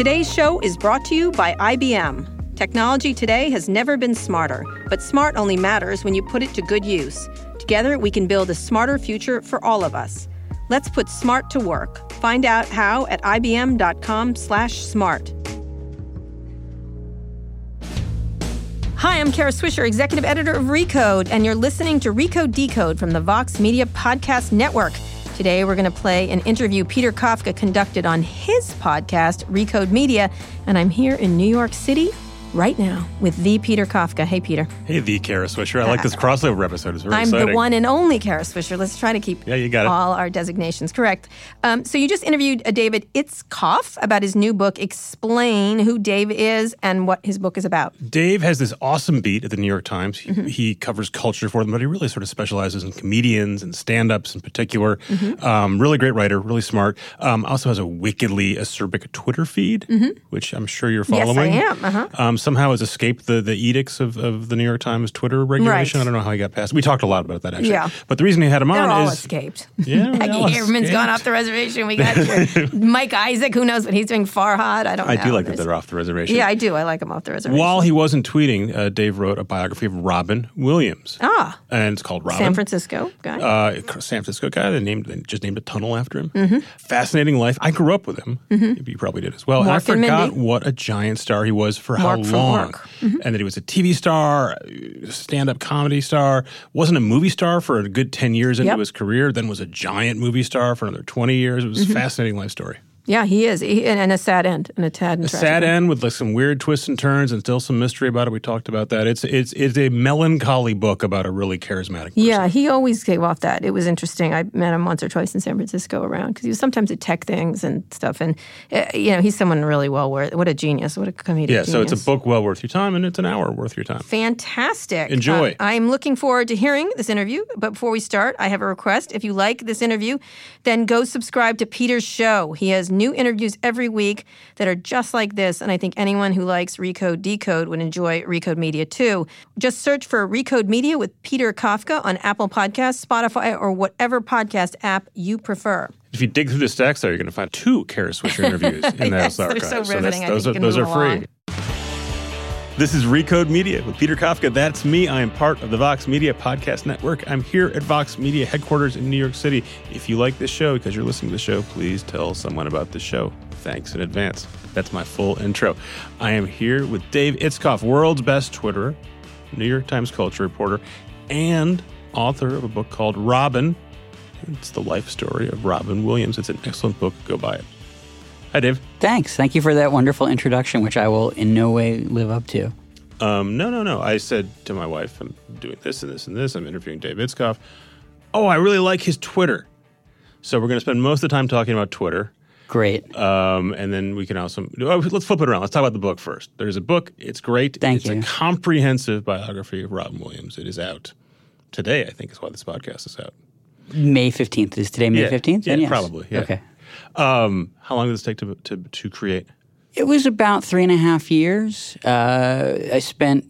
Today's show is brought to you by IBM. Technology today has never been smarter, but smart only matters when you put it to good use. Together, we can build a smarter future for all of us. Let's put smart to work. Find out how at ibm.com/smart. Hi, I'm Kara Swisher, executive editor of Recode, and you're listening to Recode Decode from the Vox Media Podcast Network. Today, we're going to play an interview Peter Kafka conducted on his podcast, Recode Media, and I'm here in New York City right now with the Peter Kafka. Hey, Peter. Hey, the Kara Swisher. I like this crossover episode. It's very I'm exciting. the one and only Kara Swisher. Let's try to keep Yeah, you got it. all our designations correct. Um, so you just interviewed uh, David Itzkoff about his new book, Explain Who Dave Is and What His Book is About. Dave has this awesome beat at the New York Times. He, Mm-hmm. he covers culture for them, but he really sort of specializes in comedians and stand-ups in particular. Mm-hmm. Um, really great writer, really smart. Um, also has a wickedly acerbic Twitter feed, which I'm sure you're Mm-hmm. Yes, I following. am, uh-huh. Somehow has escaped the, the edicts of, of the New York Times Twitter regulation. Right. I don't know how he got past. We talked a lot about that actually. Yeah. But the reason he had him They're on all is escaped. Yeah, they all Maggie Haberman's escaped. gone off the reservation. We got Mike Isaac. Who knows what he's doing? Farhad. I don't know. I know. do like that they're off the reservation. Yeah, I do. I like him off the reservation. While he wasn't tweeting, uh, Dave wrote a biography of Robin Williams. Ah. and it's called Robin. San Francisco guy. uh, San Francisco guy. They named they just named a tunnel after him. Mm-hmm. Fascinating life. I grew up with him. You probably did as well. And I and forgot Mindy. what a giant star he was for how Mork from long, Mm-hmm. and that he was a TV star, stand-up comedy star. Wasn't a movie star for a good ten years into Yep. his career. Then was a giant movie star for another twenty years. It was Mm-hmm. a fascinating life story. Yeah, he is. He, and, and a sad end. And a tad and A sad end. with like some weird twists and turns, and still some mystery about it. We talked about that. It's it's it's a melancholy book about a really charismatic. Person. Yeah, he always gave off that. It was interesting. I met him once or twice in San Francisco around because he was sometimes at tech things and stuff. And uh, you know, he's someone really well worth. What a genius! What a comedian. Yeah, so it's a book well worth your time, and it's an hour worth your time. Fantastic. Enjoy. Uh, I'm looking forward to hearing this interview. But before we start, I have a request. If you like this interview, then go subscribe to Peter's show. He has new interviews every week that are just like this. And I think anyone who likes Recode Decode would enjoy Recode Media too. Just search for Recode Media with Peter Kafka on Apple Podcasts, Spotify, or whatever podcast app you prefer. If you dig through the stacks, though, you're going to find two Kara Swisher interviews in Yes, those archives. so that's- riveting. Those are, those are free. along. This is Recode Media with Peter Kafka. That's me. I am part of the Vox Media Podcast Network. I'm here at Vox Media headquarters in New York City. If you like this show because you're listening to the show, please tell someone about the show. Thanks in advance. That's my full intro. I am here with Dave Itzkoff, world's best Twitterer, New York Times culture reporter, and author of a book called Robin. It's the life story of Robin Williams. It's an excellent book. Go buy it. Hi, Dave. Thanks. Thank you for that wonderful introduction, which I will in no way live up to. Um, no, no, no. I said to my wife, I'm doing this and this and this. I'm interviewing Dave Itzkoff. Oh, I really like his Twitter. So we're going to spend most of the time talking about Twitter. Great. Um, and then we can also oh, let's flip it around. Let's talk about the book first. There's a book. It's great. Thank it's you. a comprehensive biography of Robin Williams. It is out today. I think is why this podcast is out. May 15th. Is today May Yeah. 15th? Yeah, yes. probably, yeah. Okay. Um, how long did this take to to, to create? It was about three and a half years. Uh, I spent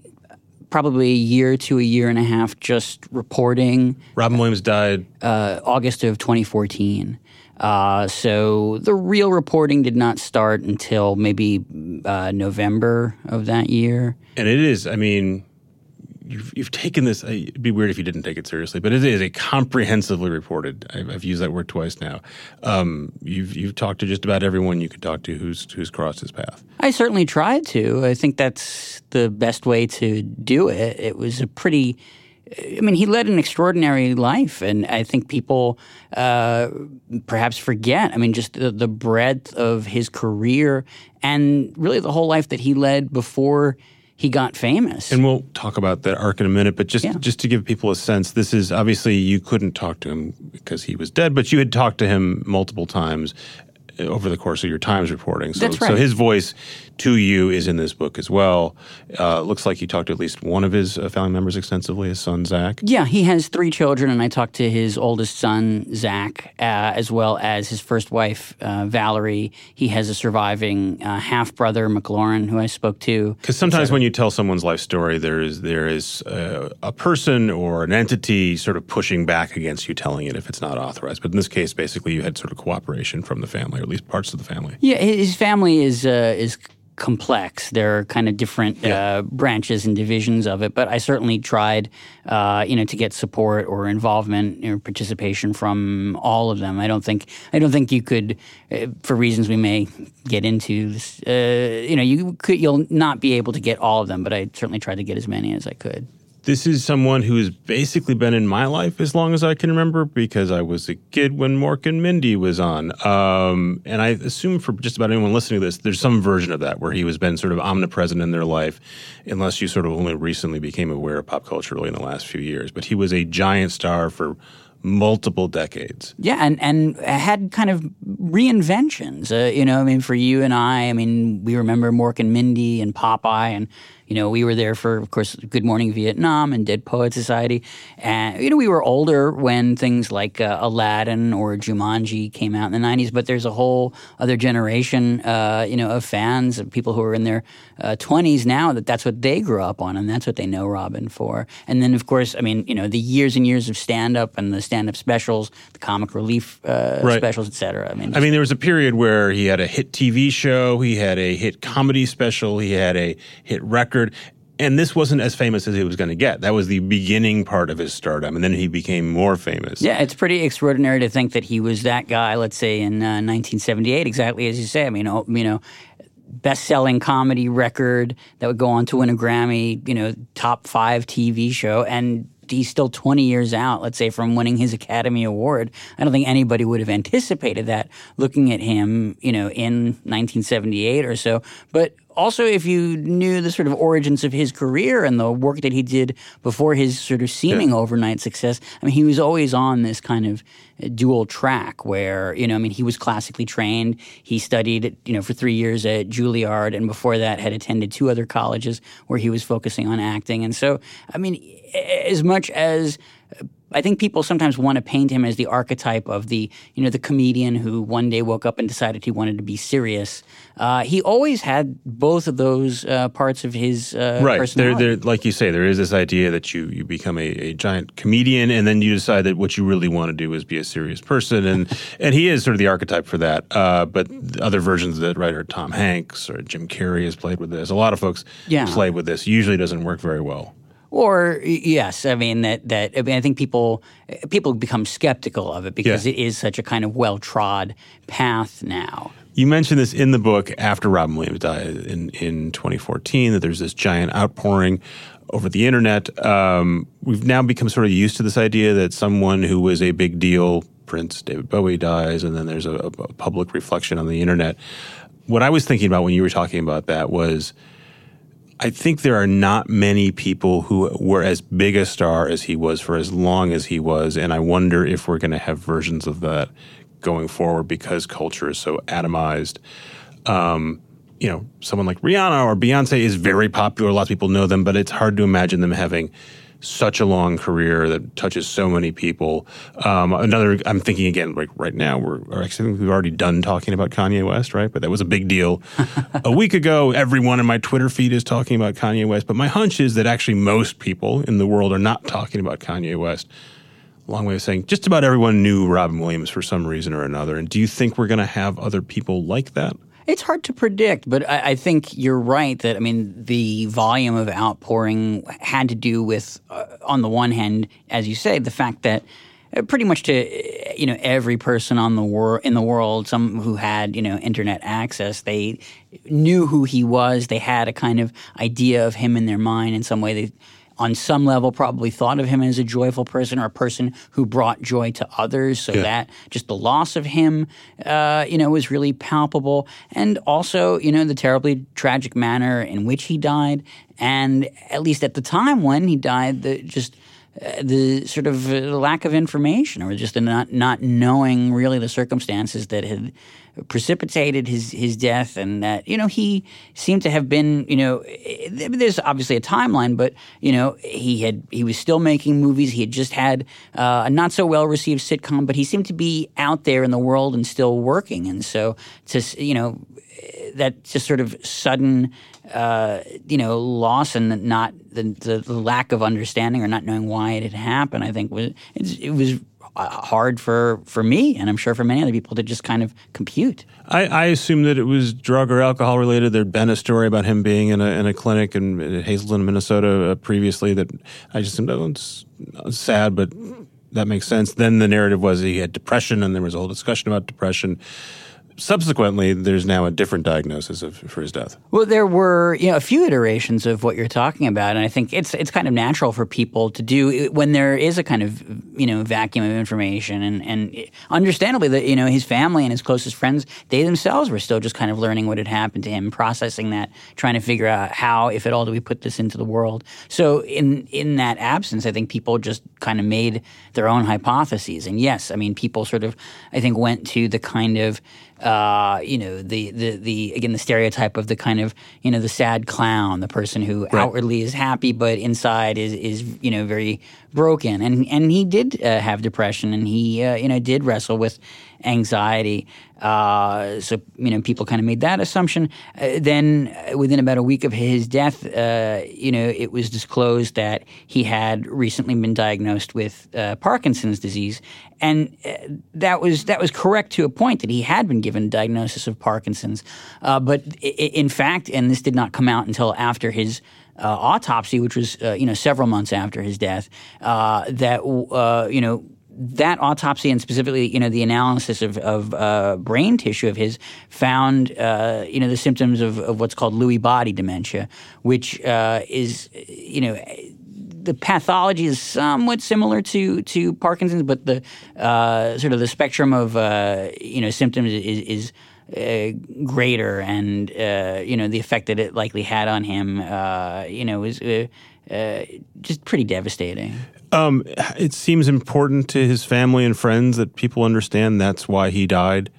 probably a year to a year and a half just reporting Robin Williams died. uh, August of 2014. Uh, so the real reporting did not start until maybe uh, November of that year. And it is, I mean, you've, you've taken this, uh, it'd be weird if you didn't take it seriously, but it is a comprehensively reported. I've, I've used that word twice now. Um, you've, you've talked to just about everyone you could talk to who's, who's crossed his path. I certainly tried to. I think that's the best way to do it. It was a pretty. I mean, he led an extraordinary life, and I think people uh, perhaps forget. I mean, just the, the breadth of his career and really the whole life that he led before he got famous. And we'll talk about that arc in a minute, but just Yeah. just to give people a sense, this is obviously you couldn't talk to him because he was dead, but you had talked to him multiple times over the course of your Times reporting. So, That's right. so his voice to you is in this book as well. Uh, looks like you talked to at least one of his uh, family members extensively, his son Zach. Yeah, he has three children, and I talked to his oldest son, Zach, uh, as well as his first wife, uh, Valerie. He has a surviving uh, half brother, McLaurin, who I spoke to. Because sometimes when you tell someone's life story, there is there is uh, a person or an entity sort of pushing back against you telling it if it's not authorized. But in this case, basically, you had sort of cooperation from the family, or at least parts of the family. Yeah, his family is uh, is complex. There are kind of different yeah. uh, branches and divisions of it, but I certainly tried, uh, you know, to get support or involvement or participation from all of them. I don't think I don't think you could, uh, for reasons we may get into, this, uh, you know, you could you'll not be able to get all of them, but I certainly tried to get as many as I could this is someone who has basically been in my life as long as I can remember because I was a kid when Mork and Mindy was on. Um, and I assume for just about anyone listening to this, there's some version of that where he has been sort of omnipresent in their life, unless you sort of only recently became aware of pop culture really in the last few years. But he was a giant star for multiple decades. Yeah, and and had kind of reinventions. Uh, you know, I mean, for you and I, I mean, we remember Mork and Mindy and Popeye and you know, we were there for, of course, Good Morning Vietnam and Dead Poet Society. And, you know, we were older when things like uh, Aladdin or Jumanji came out in the 90s, but there's a whole other generation, uh, you know, of fans, of people who are in their uh, 20s now that that's what they grew up on and that's what they know Robin for. And then, of course, I mean, you know, the years and years of stand up and the stand up specials, the comic relief uh, right. specials, et cetera. I mean, I mean, there was a period where he had a hit TV show, he had a hit comedy special, he had a hit record. And this wasn't as famous as he was going to get. That was the beginning part of his stardom, and then he became more famous. Yeah, it's pretty extraordinary to think that he was that guy. Let's say in uh, 1978, exactly as you say. I mean, oh, you know, best-selling comedy record that would go on to win a Grammy. You know, top five TV show, and he's still 20 years out, let's say, from winning his Academy Award. I don't think anybody would have anticipated that looking at him, you know, in 1978 or so. But also, if you knew the sort of origins of his career and the work that he did before his sort of seeming yeah. overnight success, I mean, he was always on this kind of uh, dual track where, you know, I mean, he was classically trained. He studied, you know, for three years at Juilliard and before that had attended two other colleges where he was focusing on acting. And so, I mean, as much as I think people sometimes want to paint him as the archetype of the you know the comedian who one day woke up and decided he wanted to be serious. Uh, he always had both of those uh, parts of his uh, right. personality. There, there, like you say, there is this idea that you you become a, a, giant comedian, and then you decide that what you really want to do is be a serious person, and and he is sort of the archetype for that. Uh, but other versions of that, right, are Tom Hanks or Jim Carrey has played with this. A lot of folks yeah. play with this. Usually, doesn't work very well. Or yes, I mean that that I mean I think people people become skeptical of it because yeah. it is such a kind of well trod path now. You mentioned this in the book after Robin Williams died in in 2014 that there's this giant outpouring over the internet. Um, we've now become sort of used to this idea that someone who was a big deal, Prince, David Bowie dies, and then there's a, a public reflection on the internet. What I was thinking about when you were talking about that was I think there are not many people who were as big a star as he was for as long as he was, and I wonder if we're going to have versions of that going forward because culture is so atomized. Um, you know, someone like Rihanna or Beyonce is very popular. Lots of people know them, but it's hard to imagine them having such a long career that touches so many people. Um, another, I'm thinking again, like right now, we're actually we've already done talking about Kanye West, right? But that was a big deal a week ago. Everyone in my Twitter feed is talking about Kanye West, but my hunch is that actually most people in the world are not talking about Kanye West. Long way of saying just about everyone knew Robin Williams for some reason or another. And do you think we're going to have other people like that? It's hard to predict, but I, I, think you're right that, I mean, the volume of outpouring had to do with, uh, on the one hand, as you say, the fact that uh, pretty much to you know every person on the wor- in the world some who had you know internet access they knew who he was. They had a kind of idea of him in their mind. In some way they on some level probably thought of him as a joyful person or a person who brought joy to others. So yeah. that just the loss of him, uh, you know, was really palpable. And also, you know, the terribly tragic manner in which he died. And at least at the time when he died, the just – uh, the sort of uh, lack of information or just the not not knowing really the circumstances that had precipitated his his death and that you know he seemed to have been you know there's obviously a timeline but you know he had he was still making movies. He had just had uh, a not so well received sitcom but he seemed to be out there in the world and still working. And so to you know that just sort of sudden uh, you know, loss and not the, the, lack of understanding or not knowing why it had happened, I think was it was uh, hard for for me, and I'm sure for many other people to just kind of compute. I, I assume that it was drug or alcohol related. There'd been a story about him being in a in a clinic in, in Hazelden, Minnesota, uh, previously. That I just assumed that was sad, but that makes sense. Then the narrative was he had depression, and there was a whole discussion about depression subsequently, there's now a different diagnosis of, for his death. Well, there were you know a few iterations of what you're talking about, and I think it's it's kind of natural for people to do when there is a kind of you know vacuum of information, and and understandably that you know his family and his closest friends, they themselves were still just kind of learning what had happened to him, processing that, trying to figure out how, if at all, do we put this into the world. So in in that absence, I think people just kind of made their own hypotheses, and yes, I mean people sort of I think went to the kind of uh, you know, the, the, the, again, the stereotype of the kind of, you know, the sad clown, the person who right. outwardly is happy, but inside is, is, you know, very broken. And, and he did uh, have depression and he, uh, you know, did wrestle with anxiety. Uh, so you know, people kind of made that assumption. Uh, then, uh, within about a week of his death, uh, you know, it was disclosed that he had recently been diagnosed with uh, Parkinson's disease, and uh, that was that was correct to a point that he had been given a diagnosis of Parkinson's. but in fact, and this did not come out until after his. Autopsy, which was you know several months after his death, that you know that autopsy and specifically, you know, the analysis of, of uh, brain tissue of his found, uh, you know, the symptoms of, of, what's called Lewy body dementia, which uh, is, you know, the pathology is somewhat similar to to Parkinson's, but the uh, sort of the spectrum of uh, you know symptoms is. is uh, greater, and you know the effect that it likely had on him, you know, was just pretty devastating. Um, it seems important to his family and friends that people understand that's why he died.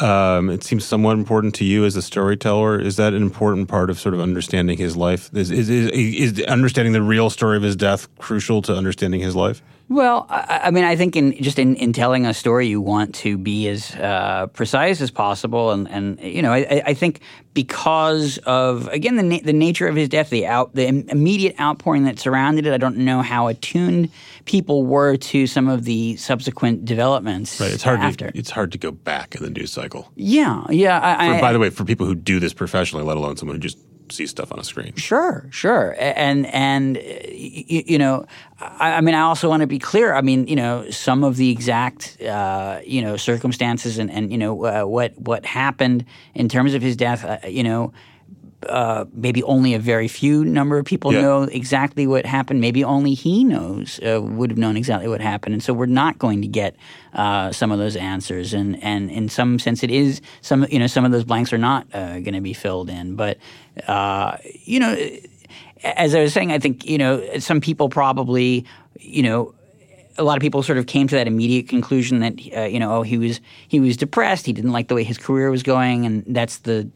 Um, it seems somewhat important to you as a storyteller. Is that an important part of sort of understanding his life? Is, is, is, is understanding the real story of his death crucial to understanding his life? Well, I, I, mean, I think in just in, in telling a story, you want to be as uh, precise as possible, and, and you know, I, I think because of again the na- the nature of his death, the out the immediate outpouring that surrounded it. I don't know how attuned people were to some of the subsequent developments. Right, it's hard. After. To, it's hard to go back in the news cycle. Yeah, yeah. I, for, by the way, for people who do this professionally, let alone someone who just see stuff on a screen. Sure, sure, and and you, you know, I, I, mean, I also want to be clear. I mean, you know, some of the exact uh, you know circumstances and and you know uh, what what happened in terms of his death. Uh, you know uh, maybe only a very few number of people yeah. know exactly what happened. Maybe only he knows uh, would have known exactly what happened, and so we're not going to get uh, some of those answers. And and in some sense, it is some you know some of those blanks are not uh, going to be filled in. But uh, you know, as I was saying, I think you know some people probably you know a lot of people sort of came to that immediate conclusion that uh, you know oh he was he was depressed he didn't like the way his career was going and that's the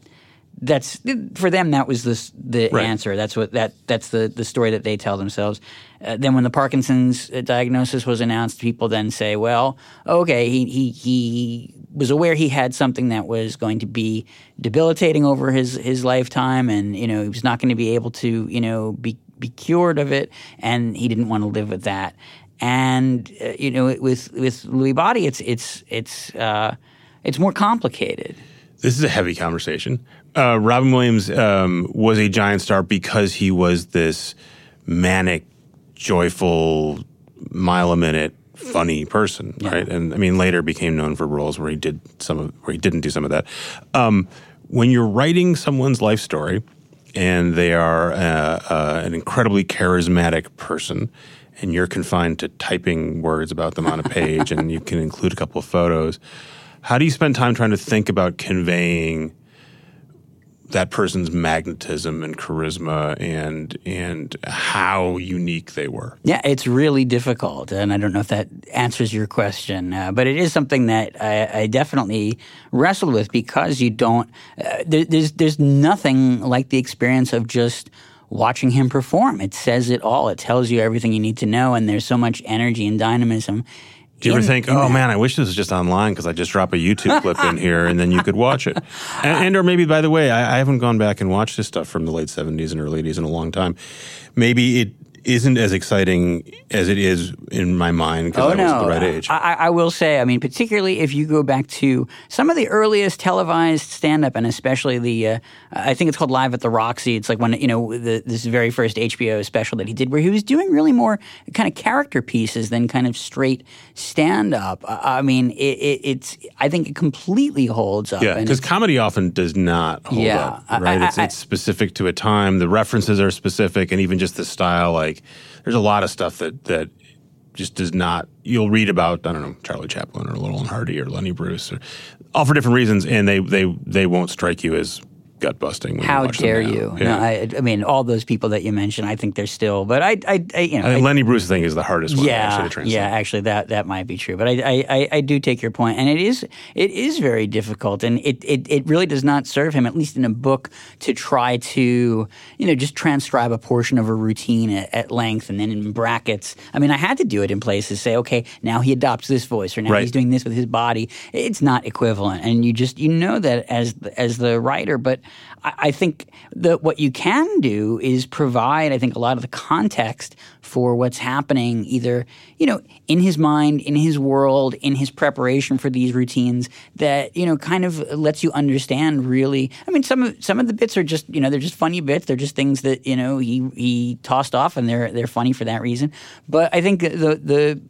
that's for them. That was the the right. answer. That's what that that's the the story that they tell themselves. Uh, then when the Parkinson's uh, diagnosis was announced, people then say, "Well, okay, he he he was aware he had something that was going to be debilitating over his his lifetime, and you know he was not going to be able to you know be be cured of it, and he didn't want to live with that." And uh, you know, with with Lewy body, it's it's it's uh, it's more complicated. This is a heavy conversation. Uh, Robin Williams um, was a giant star because he was this manic, joyful, mile a minute, funny person, yeah. right? And I mean, later became known for roles where he did some of where he didn't do some of that. Um, when you're writing someone's life story, and they are uh, uh, an incredibly charismatic person, and you're confined to typing words about them on a page, and you can include a couple of photos how do you spend time trying to think about conveying that person's magnetism and charisma and and how unique they were. Yeah, it's really difficult, and I don't know if that answers your question, uh, but it is something that I, I, definitely wrestled with because you don't. Uh, there, there's there's nothing like the experience of just watching him perform. It says it all. It tells you everything you need to know, and there's so much energy and dynamism do you ever think, oh man, I wish this was just online because I just drop a YouTube clip in here and then you could watch it? And, and or maybe, by the way, I, I, haven't gone back and watched this stuff from the late 70s and early 80s in a long time. Maybe it isn't as exciting as it is in my mind because Oh I was no! the right age. I, I I will say, I mean, particularly if you go back to some of the earliest televised stand-up, and especially the, uh, I think it's called Live at the Roxy. It's like when you know the, this very first HBO special that he did, where he was doing really more kind of character pieces than kind of straight stand-up. I, I mean, it, it, it's I think it completely holds up. yeah, because comedy often does not hold Yeah, up, right? I- it's, it's specific to a time. The references are specific, and even just the style. Like, there's a lot of stuff that that just does not. You'll read about I don't know Charlie Chaplin or Laurel and Hardy or Lenny Bruce, or all for different reasons, and they they they won't strike you as gut busting. how dare you? Yeah. No, I, I mean, all those people that you mentioned, I think they're still. But I, I, I you know, I Lenny Bruce thing is the hardest one. yeah, actually, yeah. Actually, that that might be true, but I, I, I, I do take your point, and it is it is very difficult, and it, it, it really does not serve him, at least in a book, to try to you know just transcribe a portion of a routine at, at length, and then in brackets. I mean, I had to do it in places. Say, okay, now he adopts this voice, or now Right. he's doing this with his body. It's not equivalent, and you just you know that as as the writer, but I, I think that what you can do is provide, I think, a lot of the context for what's happening, either you know, in his mind, in his world, in his preparation for these routines. That you know, kind of lets you understand. Really, I mean, some of some of the bits are just you know they're just funny bits. They're just things that you know he he tossed off, and they're they're funny for that reason. But I think the the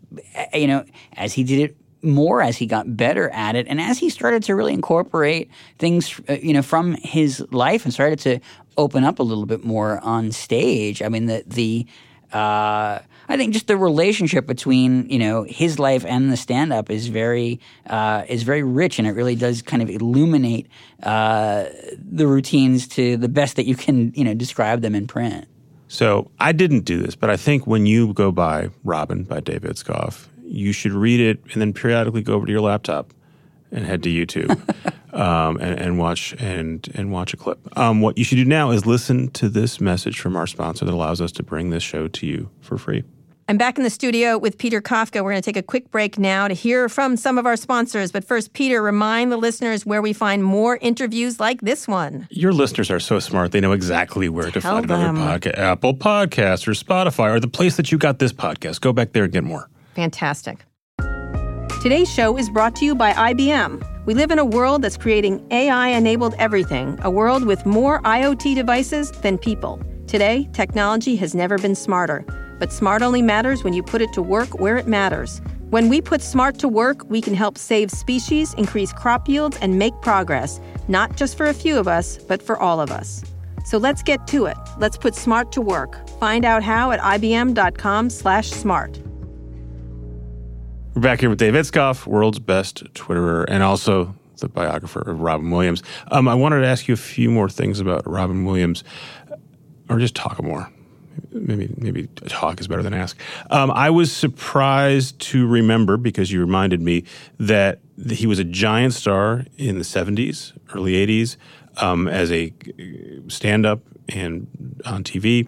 you know as he did it more as he got better at it and as he started to really incorporate things uh, you know from his life and started to open up a little bit more on stage i mean the the uh, I think just the relationship between you know his life and the stand up is very uh, is very rich and it really does kind of illuminate uh, the routines to the best that you can you know describe them in print. So I didn't do this, but I think when you go by Robin by Dave Itzkoff, you should read it and then periodically go over to your laptop and head to YouTube um, and, and watch and and watch a clip. Um, what you should do now is listen to this message from our sponsor that allows us to bring this show to you for free. I'm back in the studio with Peter Kafka. We're going to take a quick break now to hear from some of our sponsors. But first, Peter, remind the listeners where we find more interviews like this one. Your listeners are so smart; they know exactly where to Tell find them. another podcast, Apple Podcasts or Spotify or the place that you got this podcast. Go back there and get more. Fantastic. Today's show is brought to you by IBM. We live in a world that's creating AI enabled everything, a world with more IoT devices than people. Today, technology has never been smarter, but smart only matters when you put it to work where it matters. When we put smart to work, we can help save species, increase crop yields, and make progress, not just for a few of us, but for all of us. So let's get to it. Let's put smart to work. Find out how at ibm.com/smart. We're back here with Dave Itzkoff, world's best Twitterer, and also the biographer of Robin Williams. Um, I wanted to ask you a few more things about Robin Williams, or just talk more. Maybe maybe talk is better than ask. Um, I was surprised to remember because you reminded me that he was a giant star in the '70s, early '80s, um, as a stand-up and on TV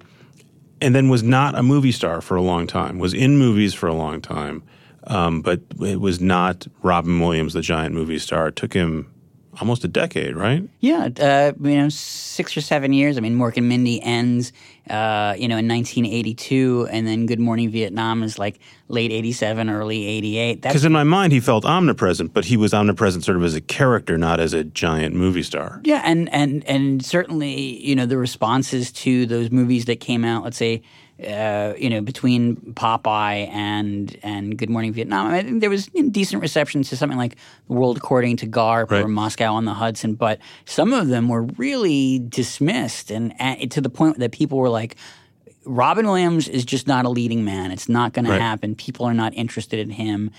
and then was not a movie star for a long time. Was in movies for a long time, um, but it was not Robin Williams, the giant movie star. It took him almost a decade, right? Yeah, uh, you know, six or seven years. I mean, Mork and Mindy ends, uh, you know, in 1982, and then Good Morning Vietnam is like late 87, early 88. Because in my mind, he felt omnipresent, but he was omnipresent sort of as a character, not as a giant movie star. Yeah, and and and certainly, you know, the responses to those movies that came out, let's say, uh, you know, between Popeye and and Good Morning Vietnam, I think there was decent reception to something like The World According to Garp Right. or Moscow on the Hudson, but some of them were really dismissed, and, and to the point that people were like. Robin Williams is just not a leading man. It's not going Right. to happen. People are not interested in him.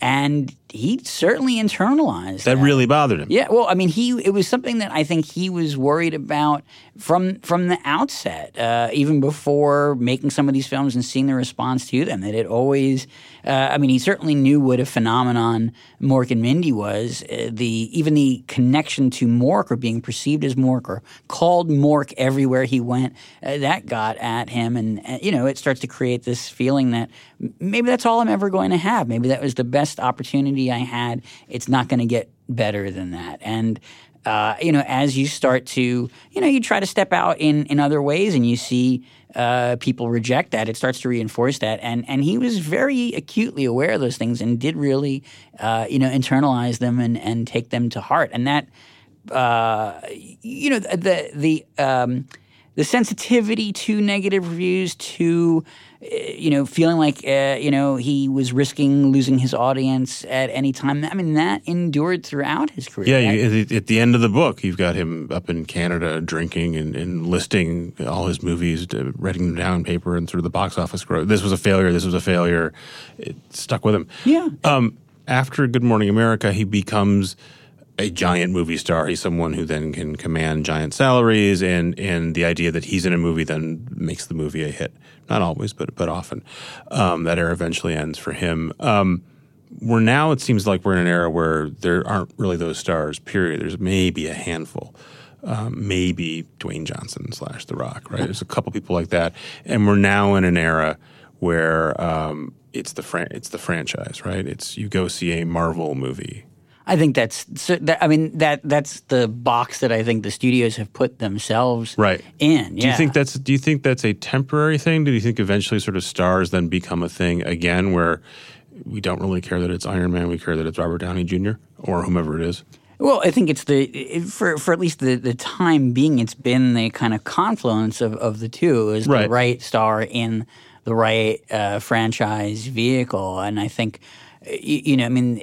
And he certainly internalized That really bothered him. yeah, well, I mean, he it was something that I think he was worried about from from the outset, uh, even before making some of these films and seeing the response to them. That it always, uh, I mean, he certainly knew what a phenomenon Mork and Mindy was. Uh, the even the connection to Mork or being perceived as Mork or called Mork everywhere he went, uh, that got at him, and uh, you know, it starts to create this feeling that maybe that's all I'm ever going to have. Maybe that was the best opportunity I had. It's not going to get better than that. And uh, you know, as you start to, you know, you try to step out in in other ways, and you see uh, people reject that, it starts to reinforce that. And and he was very acutely aware of those things and did really, uh, you know, internalize them and and take them to heart. And that, uh, you know, the the um, the sensitivity to negative reviews, to you know, feeling like uh, you know he was risking losing his audience at any time. I mean, that endured throughout his career. Yeah, you, at the end of the book, you've got him up in Canada drinking and, and listing all his movies, uh, writing them down on paper, and sort of the box office growth. This was a failure. This was a failure. It stuck with him. Yeah. Um, after Good Morning America, he becomes a giant movie star. He's someone who then can command giant salaries, and and the idea that he's in a movie then makes the movie a hit. Not always, but but often. Um, that era eventually ends for him. Um, we're now it seems like we're in an era where there aren't really those stars. Period. There's maybe a handful. Um, maybe Dwayne Johnson slash The Rock. Right. There's a couple people like that, and we're now in an era where um, it's the fran- it's the franchise. Right. It's you go see a Marvel movie I think that's. I mean that that's the box that I think the studios have put themselves right in. Do you think that's Do you think that's a temporary thing? Do you think eventually sort of stars then become a thing again, where we don't really care that it's Iron Man, we care that it's Robert Downey Jr. or whomever it is? Well, I think it's the for for at least the, the time being, it's been the kind of confluence of, of the two is right. the right star in the right uh, franchise vehicle, and I think you, know, I mean,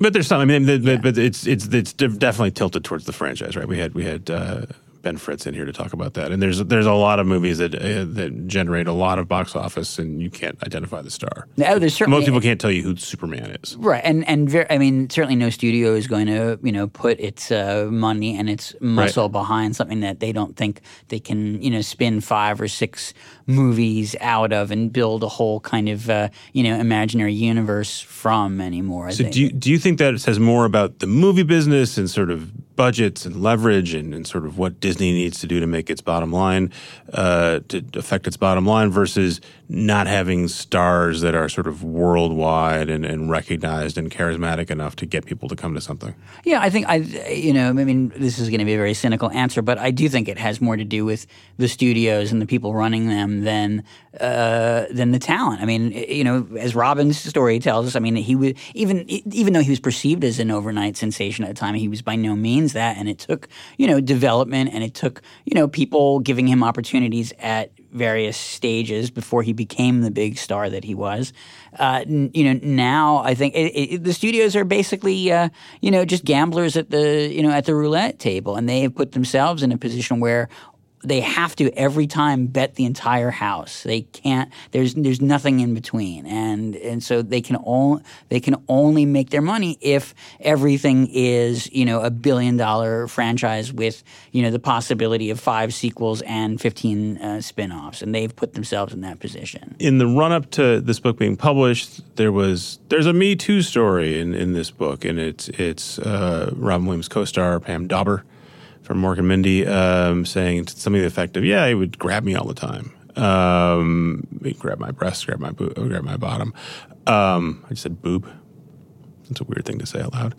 but there's some. I mean, yeah. but it's it's it's definitely tilted towards the franchise, right? We had we had uh, Ben Fritz in here to talk about that. And there's there's a lot of movies that uh, that generate a lot of box office, and you can't identify the star. No, there's certainly most people can't tell you who Superman is. Right, and and very, I mean, certainly no studio is going to you know put its uh, money and its muscle right. behind something that they don't think they can you know spin five or six movies out of and build a whole kind of uh, you know imaginary universe from anymore. So do you, do you think that it says more about the movie business and sort of budgets and leverage and, and, sort of what Disney needs to do to make its bottom line, uh, to affect its bottom line versus not having stars that are sort of worldwide and, and, recognized and charismatic enough to get people to come to something? Yeah, I think I, you know, I mean, this is going to be a very cynical answer, but I do think it has more to do with the studios and the people running them than uh, than the talent. I mean, you know, as Robin's story tells us, I mean, he was even even though he was perceived as an overnight sensation at the time, he was by no means that, and it took you know development and it took you know people giving him opportunities at various stages before he became the big star that he was. Uh, n- you know, now I think it, it, the studios are basically uh, you know just gamblers at the you know at the roulette table, and they have put themselves in a position where they have to every time bet the entire house. They can't. There's there's nothing in between, and and so they can only they can only make their money if everything is you know a billion dollar franchise with you know the possibility of five sequels and fifteen uh, spin-offs, and they've put themselves in that position. In the run up to this book being published, there was there's a Me Too story in, in this book, and it's it's uh, Robin Williams co-star Pam Dawber from Mork and Mindy um, saying something to the effect of, "Yeah, he would grab me all the time. Um, he'd grab my breast, grab my boob, grab my bottom." Um, I just said boob. It's a weird thing to say out loud,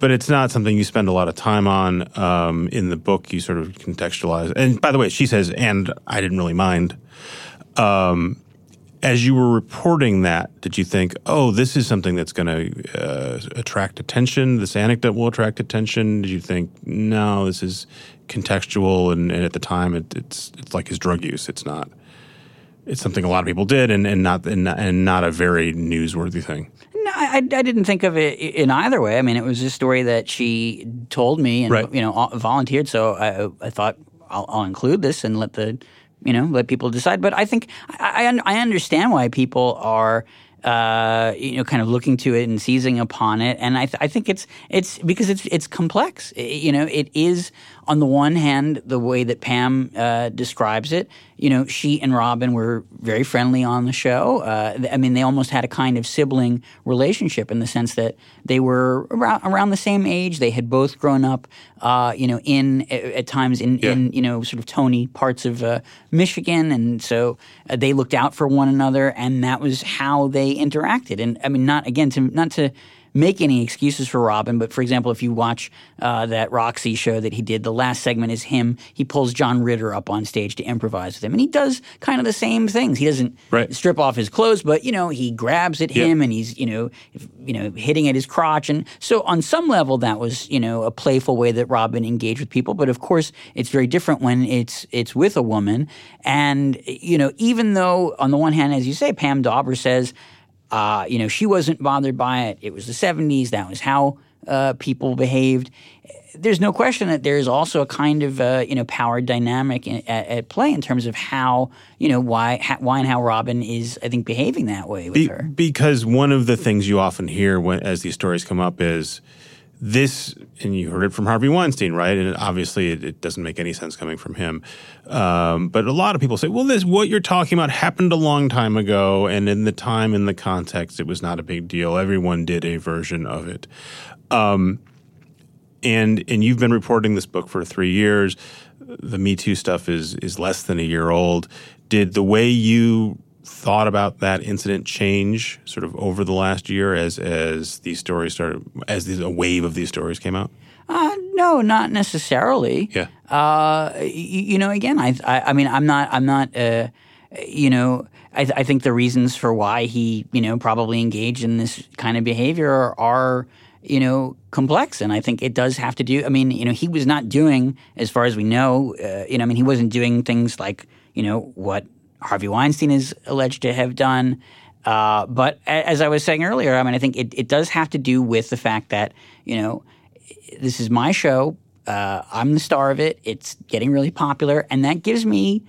but it's not something you spend a lot of time on. Um, in the book, you sort of contextualize. And by the way, she says, "And I didn't really mind." Um, as you were reporting that, did you think, oh, this is something that's going to uh, attract attention? This anecdote will attract attention? Did you think, no, this is contextual, and, and at the time, it, it's it's like his drug use. It's not. It's something a lot of people did, and, and not and, and not a very newsworthy thing. No, I, I didn't think of it in either way. I mean, it was a story that she told me and right. you know volunteered. So I, I thought I'll, I'll include this and let the you know, let people decide. But I think I, I, I understand why people are. Uh, you know, kind of looking to it and seizing upon it, and I, th- I think it's it's because it's it's complex. It, you know, it is on the one hand the way that Pam uh, describes it you know, she and Robin were very friendly on the show. Uh, I mean, they almost had a kind of sibling relationship in the sense that they were around, around the same age. They had both grown up, uh, you know, in at times in, yeah. in you know sort of Tony parts of uh, Michigan, and so uh, they looked out for one another, and that was how they interacted. And I mean, not again to not to make any excuses for Robin, but for example, if you watch uh, that Roxy show that he did, the last segment is him. He pulls John Ritter up on stage to improvise with him, and he does kind of the same things. He doesn't Right. strip off his clothes, but you know he grabs at Yeah. him and he's you know if- you know hitting at his crotch, and so on some level that was you know a playful way that Robin engaged with people. But of course, it's very different when it's it's with a woman, and you know even though on the one hand, as you say, Pam Dawber says. Uh, you know, she wasn't bothered by it. It was the 70s. That was how uh, people behaved. There's no question that there is also a kind of uh, you know power dynamic in, at, at play in terms of how you know why ha, why and how Robin is I think behaving that way with Be- her. because one of the things you often hear when, as these stories come up is this, and you heard it from Harvey Weinstein, right? And obviously, it, it doesn't make any sense coming from him. Um, but a lot of people say, "Well, this what you're talking about happened a long time ago, and in the time, in the context, it was not a big deal. Everyone did a version of it." Um, and and you've been reporting this book for three years. The Me Too stuff is is less than a year old. Did the way you thought about that incident change sort of over the last year as as these stories started as these, a wave of these stories came out? Uh, no, not necessarily. Yeah. Uh, y- you know, again, I, I, I mean, I'm not, I'm not, uh, you know, I, I think the reasons for why he, you know, probably engaged in this kind of behavior are, are, you know, complex, and I think it does have to do. I mean, you know, he was not doing, as far as we know, uh, you know, I mean, he wasn't doing things like, you know, what Harvey Weinstein is alleged to have done. Uh, but as I was saying earlier, I mean, I think it, it does have to do with the fact that, you know, this is my show. Uh, I'm the star of it. It's getting really popular, and that gives me,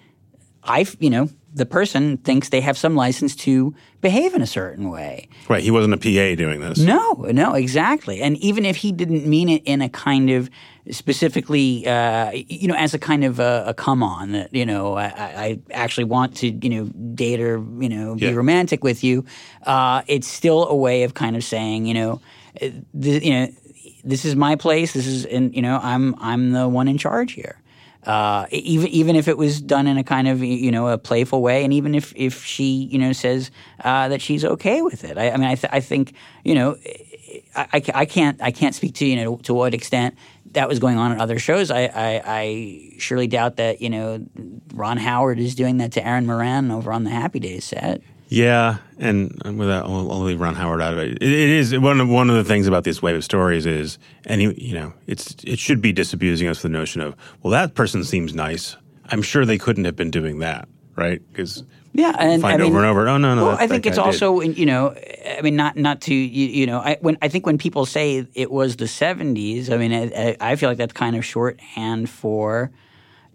I, you know, the person thinks they have some license to behave in a certain way. Right. He wasn't a PA doing this. No, no, exactly. And even if he didn't mean it in a kind of specifically, uh, you know, as a kind of a, a come on that you know, I, I actually want to, you know, date or you know, be Yeah. romantic with you. Uh, it's still a way of kind of saying, you know, uh, you know, this is my place. This is, and you know, I'm I'm the one in charge here. Uh, even even if it was done in a kind of you know a playful way, and even if if she you know says uh, that she's okay with it, I, I mean I, th- I think you know I, I, can't I can't speak to you know to what extent that was going on in other shows. I, I, I surely doubt that you know Ron Howard is doing that to Erin Moran over on the Happy Days set. Yeah, and with that, I'll, I'll leave Ron Howard out of it. It, it is one of one of the things about this wave of stories is, and you, you know, it's it should be disabusing us the notion of, well, that person seems nice. I'm sure they couldn't have been doing that, right? Because Yeah, and find I over and over. Oh no, no. Well, I think it's guy did." also you know, I mean, not not to you, you know, I when I think when people say it was the '70s, I mean, I, I feel like that's kind of shorthand for,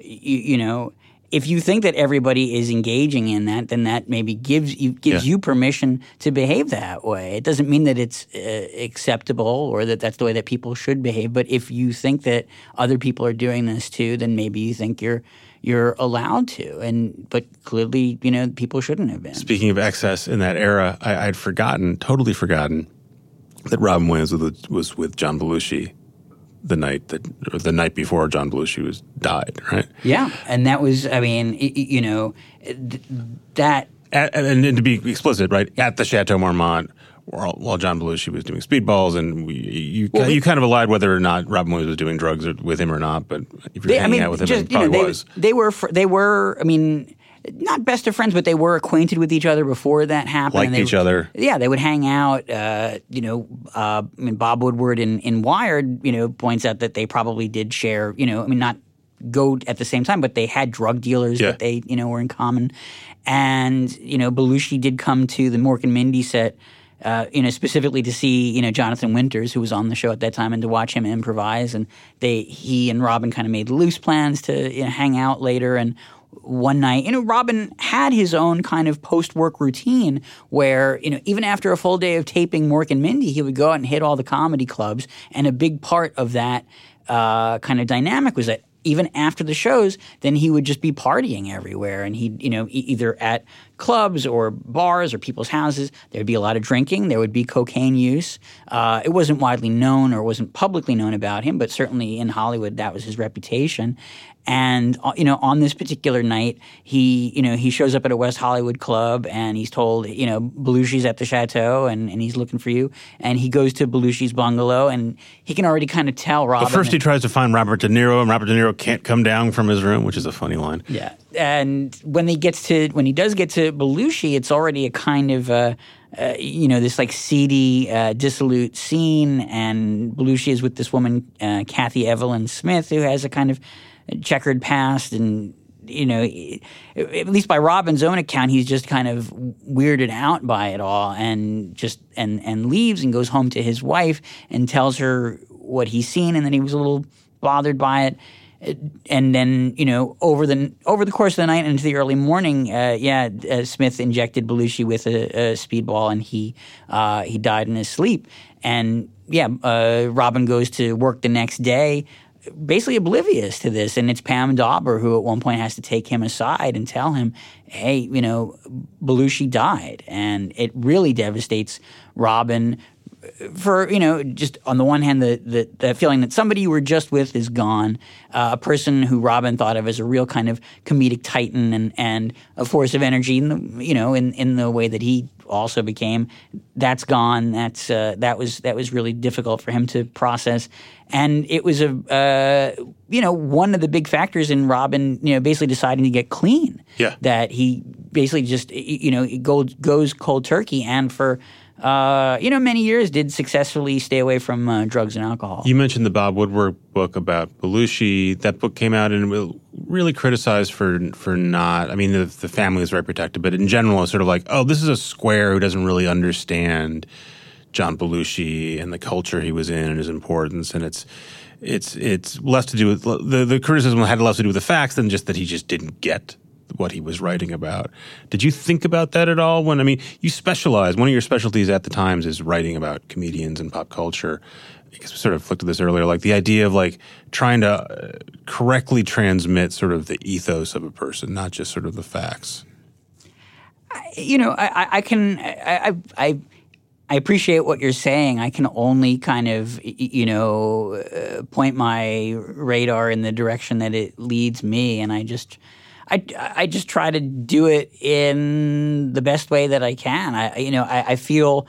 you, you know. If you think that everybody is engaging in that, then that maybe gives you gives Yeah. you permission to behave that way. It doesn't mean that it's uh, acceptable or that that's the way that people should behave. But if you think that other people are doing this too, then maybe you think you're you're allowed to. And but clearly, you know, people shouldn't have been. Speaking of excess in that era, I, I'd forgotten, totally forgotten, that Robin Williams was with, was with John Belushi the night that or the night before John Belushi was died, right? Yeah, and that was, I mean, you know, th- that. At, and, and to be explicit, right at the Chateau Marmont, while, while John Belushi was doing speedballs, and we, you Well, you kind of allied whether or not Robin Williams was doing drugs with him or not. But if you're They, I hanging mean, out with him, just it you know, probably they, was. they were they were. I mean, not best of friends, but they were acquainted with each other before that happened. Liked they, each other. Yeah, they would hang out. Uh, you know, uh, I mean, Bob Woodward in, in Wired, you know, points out that they probably did share. You know, I mean, not go at the same time, but they had drug dealers Yeah. that they you know were in common. And you know, Belushi did come to the Mork and Mindy set. Uh, you know, specifically to see you know Jonathan Winters, who was on the show at that time, and to watch him improvise. And they, he and Robin, kind of made loose plans to you know, hang out later. And one night, you know, Robin had his own kind of post-work routine where you know, even after a full day of taping Mork and Mindy, he would go out and hit all the comedy clubs. And a big part of that uh, kind of dynamic was that even after the shows, then he would just be partying everywhere, and he, you know, e- either at clubs or bars or people's houses. There'd be a lot of drinking. There would be cocaine use. Uh, it wasn't widely known or wasn't publicly known about him, but certainly in Hollywood, that was his reputation. And uh, you know, on this particular night, he you know he shows up at a West Hollywood club and he's told you know Belushi's at the chateau and, and he's looking for you. And he goes to Belushi's bungalow and he can already kind of tell Robin. But first, that- he tries to find Robert De Niro, and Robert De Niro can't come down from his room, which is a funny line. Yeah, and when he gets to when he does get to Belushi, it's already a kind of uh, uh, you know this like seedy, uh, dissolute scene, and Belushi is with this woman, uh, Cathy Evelyn Smith, who has a kind of checkered past, and you know, at least by Robin's own account, he's just kind of weirded out by it all, and just and and leaves and goes home to his wife and tells her what he's seen, and then he was a little bothered by it and then you know over the over the course of the night into the early morning, uh, yeah, uh, Smith injected Belushi with a, a speedball, and he uh, he died in his sleep. And yeah, uh, Robin goes to work the next day, basically oblivious to this, and it's Pam Dawber who at one point has to take him aside and tell him, "Hey, you know, Belushi died," and it really devastates Robin for you know just on the one hand the, the, the feeling that somebody you were just with is gone uh, a person who robin thought of as a real kind of comedic titan and, and a force of energy in the, you know in, in the way that he also became that's gone. That's uh, that was that was really difficult for him to process. And it was a uh, you know one of the big factors in robin you know basically deciding to get clean Yeah. that he basically just you know goes goes cold turkey. And for uh, you know, many years did successfully stay away from uh, drugs and alcohol. You mentioned the Bob Woodward book about Belushi. That book came out and really criticized for for not. I mean, the, the family was very protected, but in general, it's sort of like, oh, this is a square who doesn't really understand John Belushi and the culture he was in and his importance, and it's. It's it's less to do with the the criticism had less to do with the facts than just that he just didn't get what he was writing about. Did you think about that at all? When I mean, you specialize. One of your specialties at the Times is writing about comedians and pop culture. Guess we sort of looked at this earlier, like the idea of like trying to uh, correctly transmit sort of the ethos of a person, not just sort of the facts. you know, I, I- can, I, I, I, I appreciate what you're saying. I can only kind of, you know, uh, point my radar in the direction that it leads me, and I just, I, I just try to do it in the best way that I can. I, you know, I, I feel.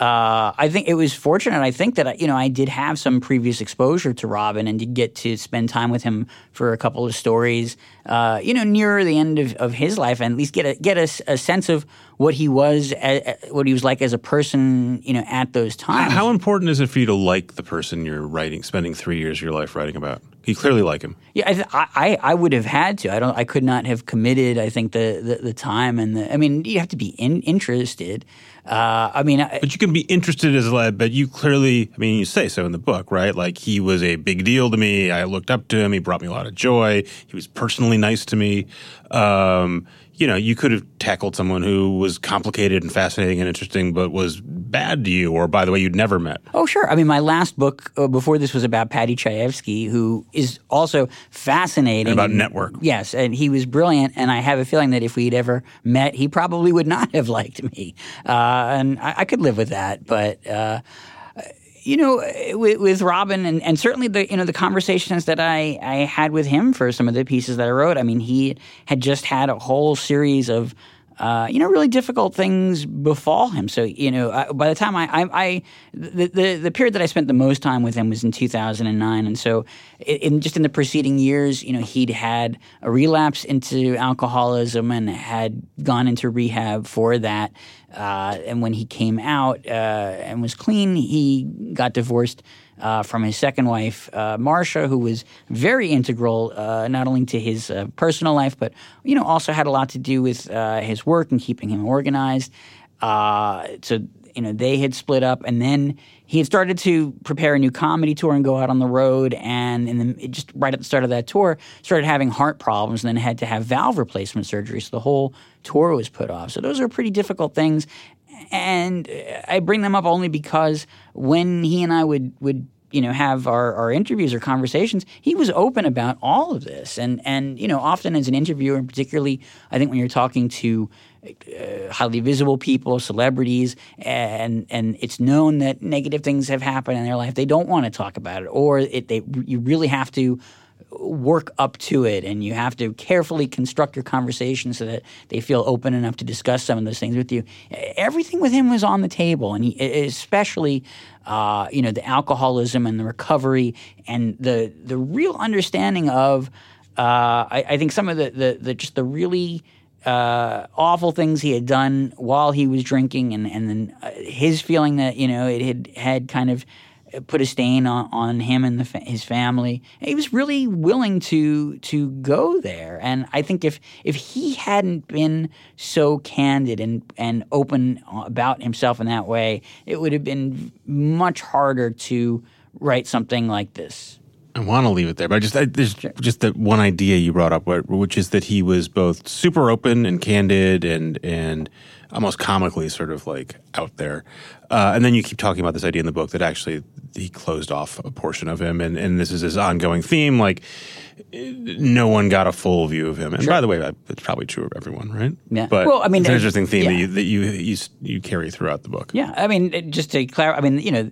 Uh, I think it was fortunate. I think that you know I did have some previous exposure to Robin and did get to spend time with him for a couple of stories. Uh, you know, near the end of, of his life, and at least get a get a, a sense of what he was, a, a- what he was like as a person. You know, at those times. How important is it for you to like the person you're writing, spending three years of your life writing about? You clearly like him. Yeah, I, th- I, I I would have had to. I don't. I could not have committed. I think the the, the time and the. I mean, you have to be in, interested. Uh, I mean, I, But you can be interested as a lad, but you clearly, I mean, you say so in the book, right? Like he was a big deal to me. I looked up to him. He brought me a lot of joy. He was personally nice to me. Um, you know, you could have tackled someone who was complicated and fascinating and interesting, but was bad to you, or by the way, you'd never met. Oh, sure. I mean, my last book uh, before this was about Paddy Chayefsky, who is also fascinating. And about Network. Yes, and he was brilliant. And I have a feeling that if we'd ever met, he probably would not have liked me. Uh, and I, I could live with that. But. Uh, you know, with, with Robin, and, and certainly the you know the conversations that I, I had with him for some of the pieces that I wrote. I mean, he had just had a whole series of uh, you know really difficult things befall him. So you know, I, by the time I, I, I the, the the period that I spent the most time with him was in 2009, and so in, in just in the preceding years, you know, he'd had a relapse into alcoholism and had gone into rehab for that. Uh, and when he came out uh, and was clean, he got divorced uh, from his second wife, uh, Marcia, who was very integral uh, not only to his uh, personal life, but you know also had a lot to do with uh, his work and keeping him organized. Uh, so you know they had split up, and then he had started to prepare a new comedy tour and go out on the road. And in the, just right at the start of that tour, started having heart problems, and then had to have valve replacement surgery. So the whole tour was put off. So those are pretty difficult things. And I bring them up only because when he and I would would you know have our, our interviews or conversations, he was open about all of this. And and you know often as an interviewer, and particularly I think when you're talking to uh, highly visible people, celebrities, and and it's known that negative things have happened in their life. They don't want to talk about it, or it, they you really have to work up to it, and you have to carefully construct your conversation so that they feel open enough to discuss some of those things with you. Everything with him was on the table, and he especially. Uh, you know the alcoholism and the recovery and the the real understanding of uh, I, I, think some of the, the, the just the really uh, awful things he had done while he was drinking, and and then uh, his feeling that you know it had had kind of put a stain on, on him and fa- his family. He was really willing to to go there, and I think if if he hadn't been so candid and and open uh, about himself in that way, it would have been much harder to write something like this. I want to leave it there, but I just I, there's sure. just that one idea you brought up, which is that he was both super open and candid and and almost comically sort of like out there. Uh, and then you keep talking about this idea in the book that actually he closed off a portion of him, and and this is his ongoing theme, like no one got a full view of him. And sure. by the way, that's probably true of everyone, right? Yeah. But well, I mean, it's an interesting theme yeah. that you that you, you you carry throughout the book. Yeah, I mean, just to clarify, I mean, you know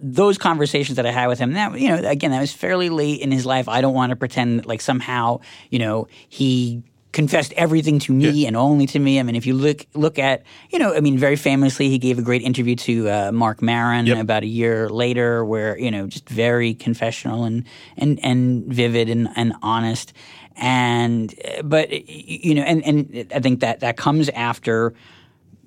those conversations that I had with him, that you know, again, that was fairly late in his life. I don't want to pretend that, like somehow, you know, he confessed everything to me yeah. and only to me. I mean, if you look look at, you know, I mean, very famously, he gave a great interview to uh, Marc Maron yep. about a year later, where you know, just very confessional and and and vivid and, and honest. And but you know, and and I think that that comes after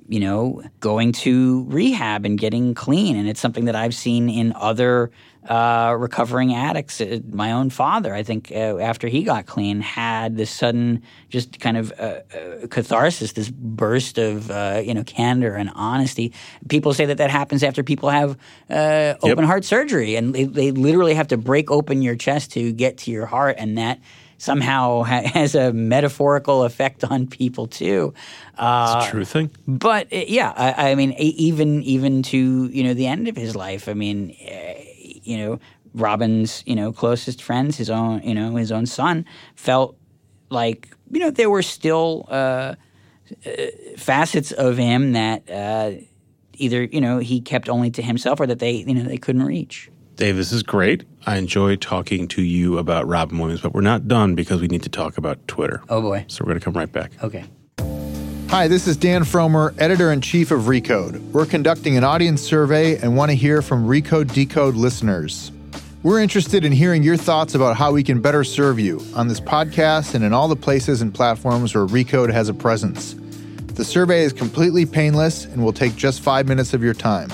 you know, going to rehab and getting clean. And it's something that I've seen in other uh, recovering addicts. Uh, my own father, I think, uh, after he got clean, had this sudden, just kind of uh, uh catharsis, this burst of uh, you know candor and honesty. People say that that happens after people have open yep. heart surgery, and they, they literally have to break open your chest to get to your heart, and that somehow ha- has a metaphorical effect on people too. Uh, it's a true thing. But uh, yeah, I, I, mean, even even to you know the end of his life. I mean, uh, you know, Robin's you know closest friends, his own you know his own son, felt like you know there were still uh, uh facets of him that uh, either you know he kept only to himself or that they you know they couldn't reach. Dave, this is great. I enjoy talking to you about Robin Williams, but we're not done because we need to talk about Twitter. Oh, boy. So we're going to come right back. Okay. Hi, this is Dan Frommer, editor in chief of Recode. We're conducting an audience survey and want to hear from Recode Decode listeners. We're interested in hearing your thoughts about how we can better serve you on this podcast and in all the places and platforms where Recode has a presence. The survey is completely painless and will take just five minutes of your time.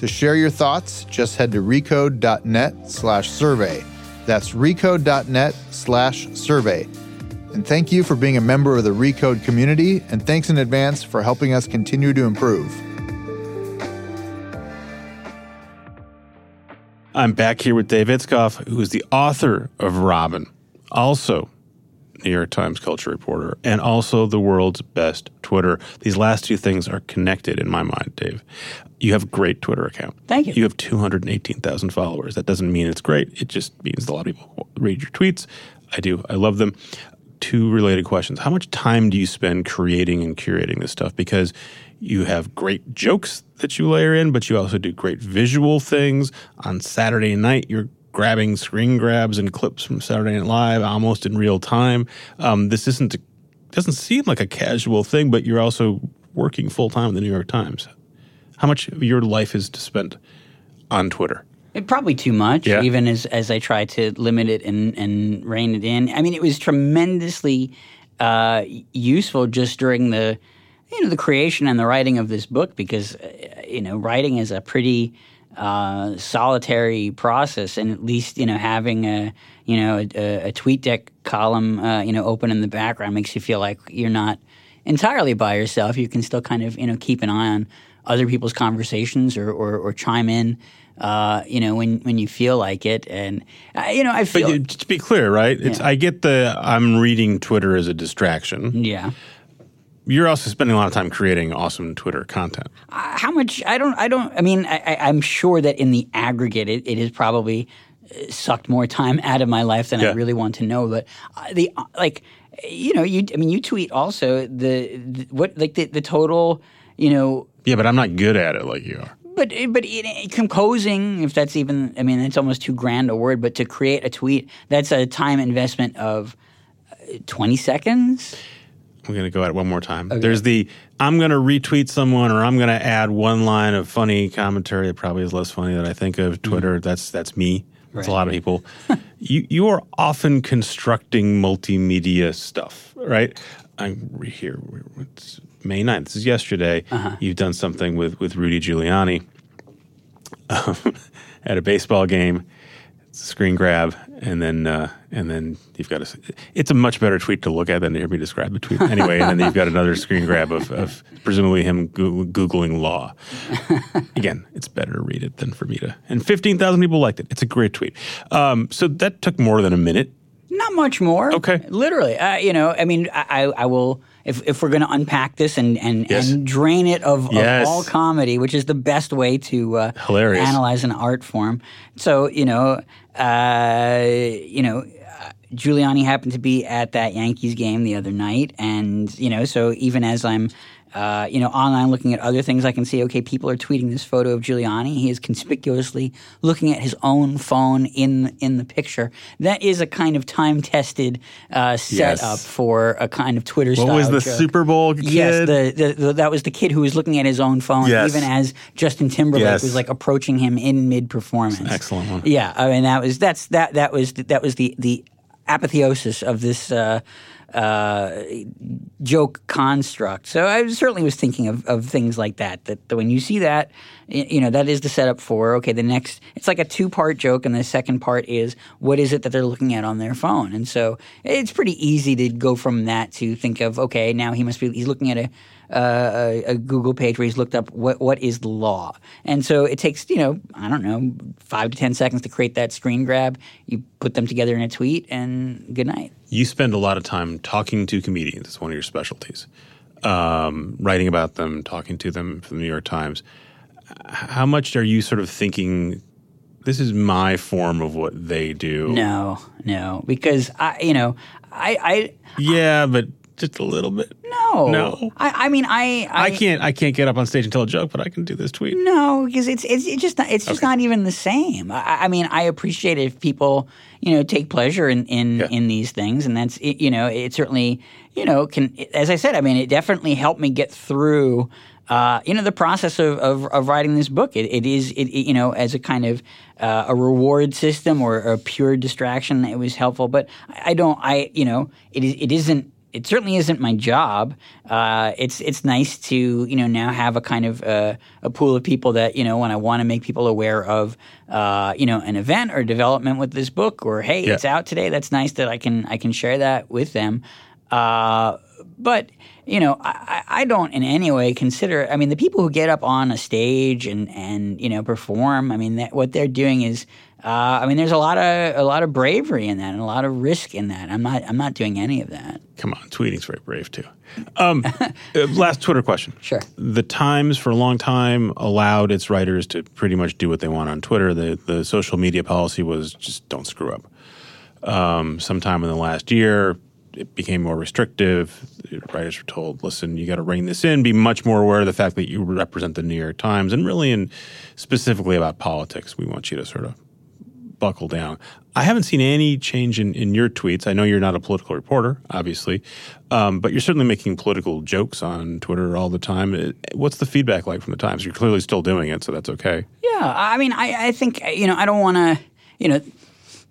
To share your thoughts, just head to recode.net slash survey. That's recode.net slash survey. And thank you for being a member of the Recode community, and thanks in advance for helping us continue to improve. I'm back here with Dave Itzkoff, who is the author of Robin, also New York Times culture reporter, and also the world's best Twitter. These last two things are connected in my mind, Dave. You have a great Twitter account. Thank you. You have 218,000 followers. That doesn't mean it's great. It just means a lot of people read your tweets. I do. I love them. Two related questions. How much time do you spend creating and curating this stuff? Because you have great jokes that you layer in, but you also do great visual things. On Saturday night, you're grabbing screen grabs and clips from Saturday Night Live almost in real time. Um, this isn't doesn't seem like a casual thing, but you're also working full time at the New York Times. How much of your life is spent on Twitter? It, probably too much, yeah. even as as I try to limit it and and rein it in. I mean, it was tremendously uh, useful just during the you know the creation and the writing of this book because uh, you know writing is a pretty uh, solitary process, and at least you know having a you know a, a TweetDeck column uh, you know open in the background makes you feel like you're not entirely by yourself. You can still kind of you know keep an eye on other people's conversations or, or, or chime in. Uh, you know, when when you feel like it, and uh, you know, I feel. But to be clear, right? It's yeah. I get the I'm reading Twitter as a distraction. Yeah. You're also spending a lot of time creating awesome Twitter content. Uh, how much? I don't. I don't. I mean, I, am sure that in the aggregate, it, it has probably uh, sucked more time out of my life than yeah. I really want to know. But uh, the like, you know, you. I mean, you tweet also the, the what like the, the total. You know, yeah, but I'm not good at it like you are. but but it, composing, if that's even, I mean, it's almost too grand a word. But to create a tweet, that's a time investment of uh, twenty seconds. I'm going to go at it one more time. Okay. There's the I'm going to retweet someone or I'm going to add one line of funny commentary that probably is less funny that I think of Twitter. Mm-hmm. That's that's me. That's right. a lot of people. you you are often constructing multimedia stuff, right? I'm here. It's May 9th. This is yesterday. Uh-huh. You've done something with with Rudy Giuliani um, at a baseball game screen grab, and then uh, and then you've got a. It's a much better tweet to look at than to hear me describe the tweet anyway. and then you've got another screen grab of, of presumably him go- googling law. Again, it's better to read it than for me to. And fifteen thousand people liked it. It's a great tweet. Um, so that took more than a minute. Not much more. Okay. Literally, uh, you know, I mean, I, I will if, if we're going to unpack this and and, yes. and drain it of, yes. of, all comedy, which is the best way to uh, analyze an art form. So you know, uh, you know. Giuliani happened to be at that Yankees game the other night, and you know, so even as I'm uh, you know, online looking at other things, I can see, okay, people are tweeting this photo of Giuliani. He is conspicuously looking at his own phone in in the picture. That is a kind of time tested uh, setup yes. for a kind of Twitter. What was the joke. Super Bowl kid? Yes, the, the, the, that was the kid who was looking at his own phone, yes. even as Justin Timberlake yes. was like approaching him in mid performance. Excellent one. Yeah, I mean that was that's that that was that was the the apotheosis of this. Uh, uh, joke construct. So I certainly was thinking of, of things like that, that. That when you see that, you know, that is the setup for okay. The next, it's like a two part joke, and the second part is what is it that they're looking at on their phone, and so it's pretty easy to go from that to think of okay, now he must be he's looking at a a, a, Google page where he's looked up what what is the law, and so it takes you know I don't know five to ten seconds to create that screen grab. You put them together in a tweet, and good night. You spend a lot of time talking to comedians. It's one of your specialties. Um, writing about them, talking to them for the New York Times. How much are you sort of thinking? This is my form of what they do. No, no, because I, you know, I, I yeah, but just a little bit? No, no. I, I mean, I, I, I can't I can't get up on stage and tell a joke, but I can do this tweet. No, because it's it's, it's just not, it's just okay. not even the same. I, I, mean, I appreciate if people you know take pleasure in in, yeah. in these things, and that's it, you know it certainly you know can as I said, I mean, it definitely helped me get through. Uh, you know the process of, of, of writing this book. It, it is it, it, you know as a kind of uh, a reward system or a pure distraction. It was helpful, but I don't. I you know it is it isn't it certainly isn't my job. Uh, it's it's nice to you know now have a kind of uh, a pool of people that you know when I want to make people aware of uh, you know an event or development with this book or hey yeah. it's out today. That's nice that I can I can share that with them. Uh, but you know I, I don't in any way consider. I mean the people who get up on a stage and and you know perform. I mean that, what they're doing is uh, I mean, there's a lot of a lot of bravery in that, and a lot of risk in that. I'm not I'm not doing any of that. Come on, tweeting's very brave too. Um, uh, last Twitter question. Sure. The Times for a long time allowed its writers to pretty much do what they want on Twitter. The the social media policy was just don't screw up. Um, sometime in the last year, it became more restrictive. Writers were told, "Listen, you got to rein this in. Be much more aware of the fact that you represent the New York Times, and really, and specifically about politics, we want you to sort of buckle down. I haven't seen any change in, in your tweets. I know you're not a political reporter, obviously, um, but you're certainly making political jokes on Twitter all the time. Uh, what's the feedback like from the Times? You're clearly still doing it, so that's okay. Yeah, I mean, I, I think you know, I don't want to, you know.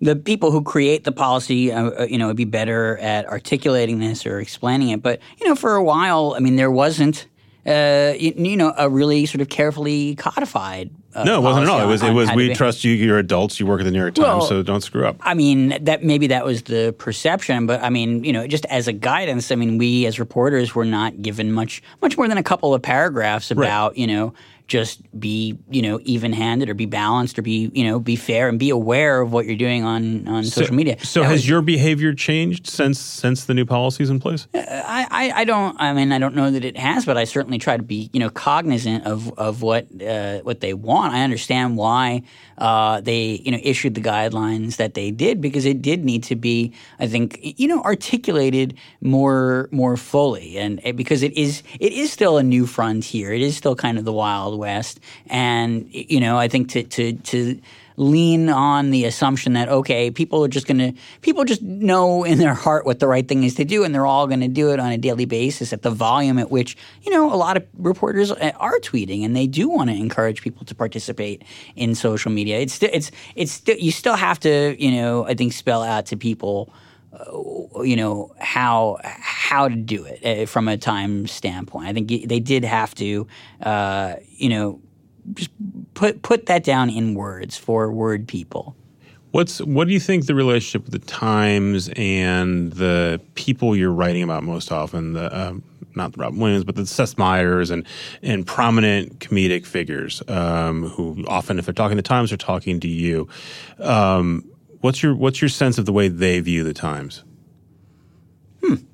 The people who create the policy, uh, uh, you know, would be better at articulating this or explaining it. But you know, for a while, I mean, there wasn't uh, you, you, know, a really sort of carefully codified. Uh, no, it wasn't at all. It was it was we trust you. You're adults. You work at the New York Times, well, so don't screw up. I mean, that maybe that was the perception, but I mean, you know, just as a guidance, I mean, we as reporters were not given much much more than a couple of paragraphs about right. you know just be you know even handed or be balanced or be you know be fair and be aware of what you're doing on on so, social media. So that has was, your behavior changed since since the new policies in place? Uh, I, I, I don't I mean I don't know that it has, but I certainly try to be you know cognizant of of what uh, what they want. I understand why uh, they you know issued the guidelines that they did because it did need to be I think you know articulated more more fully and because it is it is still a new frontier. It is still kind of the wild West, and you know, I think to to to lean on the assumption that okay, people are just going to people just know in their heart what the right thing is to do, and they're all going to do it on a daily basis at the volume at which you know a lot of reporters eh, are tweeting, and they do want to encourage people to participate in social media. It's it's it's you still have to you know I think spell out to people. Uh, you know how how to do it uh, from a time standpoint. I think they did have to, uh, you know, just put put that down in words for word people. What's what do you think the relationship with the Times and the people you're writing about most often the um, not the Robin Williams but the Seth Meyers and and prominent comedic figures um, who often if they're talking to Times are talking to you. Um, what's your what's your sense of the way they view the Times?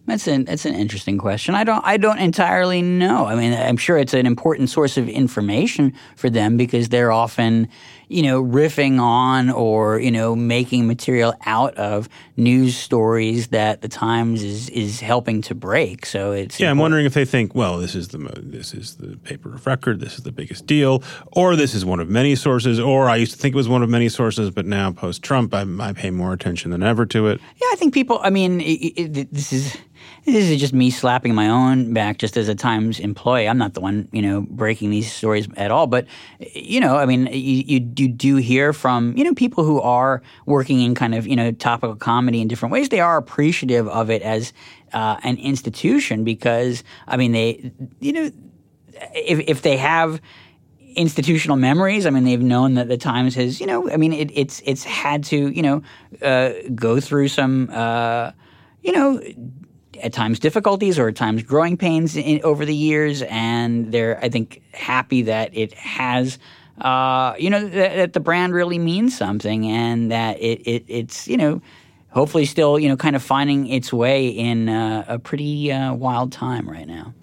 That's an that's an interesting question. I don't I don't entirely know. I mean, I'm sure it's an important source of information for them because they're often you know, riffing on or, you know, making material out of news stories that the Times is is helping to break. So it's Yeah, important. I'm wondering if they think, well, this is the this is the paper of record, this is the biggest deal, or this is one of many sources, or I used to think it was one of many sources, but now post Trump, I, I pay more attention than ever to it. Yeah, I think people. I mean, it, it, this is this is just me slapping my own back just as a Times employee. I'm not the one, you know, breaking these stories at all. But, you know, I mean, you, you, you do hear from, you know, people who are working in kind of, you know, topical comedy in different ways. They are appreciative of it as uh, an institution because, I mean, they, you know, if, if they have institutional memories. I mean, they've known that the Times has, you know, I mean, it, it's it's had to, you know, uh, go through some, uh, you know, at times difficulties or at times growing pains in, over the years, and they're I think happy that it has. Uh, you know that, that, the brand really means something, and that it, it it's you know hopefully still you know kind of finding its way in uh, a pretty uh, wild time right now.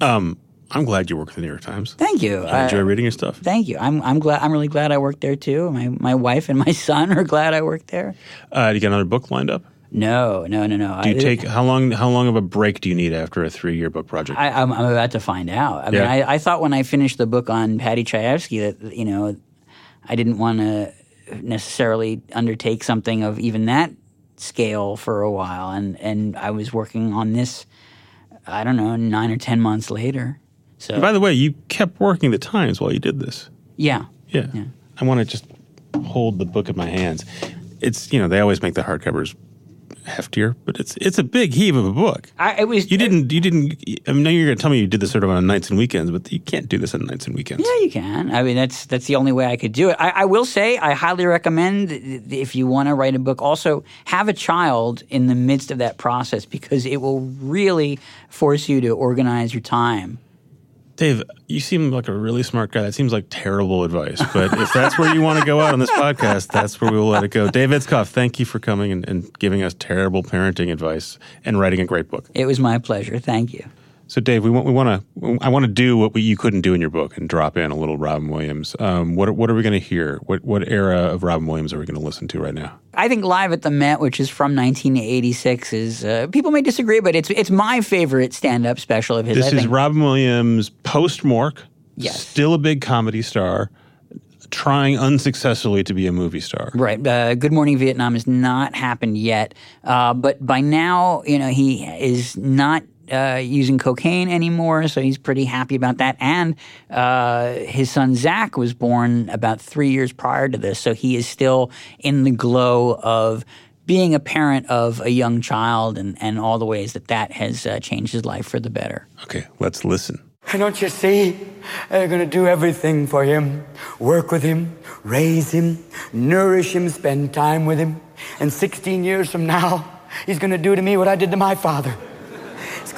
Um, I'm glad you work at the New York Times. Thank you. I enjoy uh, reading your stuff. Thank you. I'm I'm glad. I'm really glad I worked there too. My my wife and my son are glad I worked there. Uh, do you got another book lined up? No, no, no, no. Do you I, take how long? How long of a break do you need after a three-year book project? I, am about to find out. I yeah. mean, I, I, thought when I finished the book on Paddy Chayefsky that you know, I didn't want to necessarily undertake something of even that scale for a while, and and I was working on this. I don't know, nine or ten months later. So, and by the way, you kept working the Times while you did this. Yeah. Yeah. yeah. I want to just hold the book in my hands. It's you know they always make the hardcovers heftier, but it's it's a big heave of a book. I, it was you didn't you didn't. I mean, now you're going to tell me you did this sort of on nights and weekends, but you can't do this on nights and weekends. Yeah, you can. I mean, that's that's the only way I could do it. I, I will say, I highly recommend if you want to write a book, also have a child in the midst of that process because it will really force you to organize your time Dave, you seem like a really smart guy. That seems like terrible advice. But if that's where you want to go out on this podcast, that's where we will let it go. Dave Itzkoff, thank you for coming and, and giving us terrible parenting advice and writing a great book. It was my pleasure. Thank you. So, Dave, we want we want to I want to do what we, you couldn't do in your book and drop in a little Robin Williams. Um, what what are we going to hear? What what era of Robin Williams are we going to listen to right now? I think Live at the Met, which is from 1986, is uh, people may disagree, but it's it's my favorite stand up special of his. This is. Robin Williams post Mork. Yes, still a big comedy star trying unsuccessfully to be a movie star. Right. Uh, Good Morning Vietnam has not happened yet, uh, but by now, you know, he is not uh, using cocaine anymore, so he's pretty happy about that. And uh, his son Zach was born about three years prior to this, so he is still in the glow of being a parent of a young child and, and all the ways that that has uh, changed his life for the better. Okay, let's listen. Don't you see? They're going to do everything for him work with him, raise him, nourish him, spend time with him. And 16 years from now, he's going to do to me what I did to my father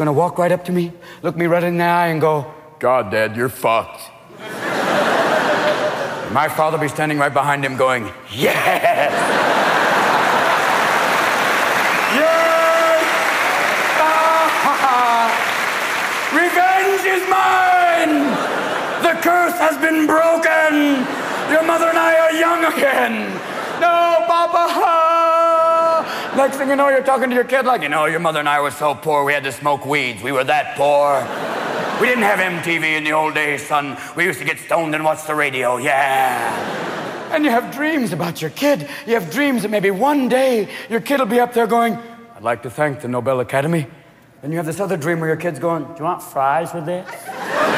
gonna walk right up to me, look me right in the eye, and go, God, Dad, you're fucked. My father be standing right behind him going, Yes! yes! Revenge is mine! The curse has been broken! Your mother and I are young again! No, Papa! Next thing you know, you're talking to your kid like, you know, your mother and I were so poor, we had to smoke weeds. We were that poor. We didn't have MTV in the old days, son. We used to get stoned and watch the radio, yeah. And you have dreams about your kid. You have dreams that maybe one day your kid will be up there going, I'd like to thank the Nobel Academy. Then you have this other dream where your kid's going, Do you want fries with this?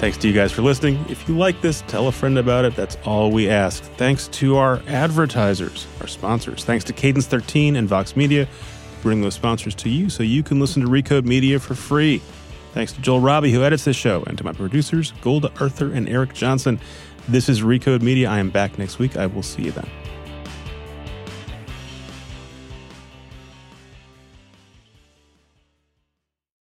Thanks to you guys for listening. If you like this, tell a friend about it. That's all we ask. Thanks to our advertisers, our sponsors. Thanks to Cadence 13 and Vox Media bringing those sponsors to you so you can listen to Recode Media for free. Thanks to Joel Robbie, who edits this show, and to my producers, Golda Arthur and Eric Johnson. This is Recode Media. I am back next week. I will see you then.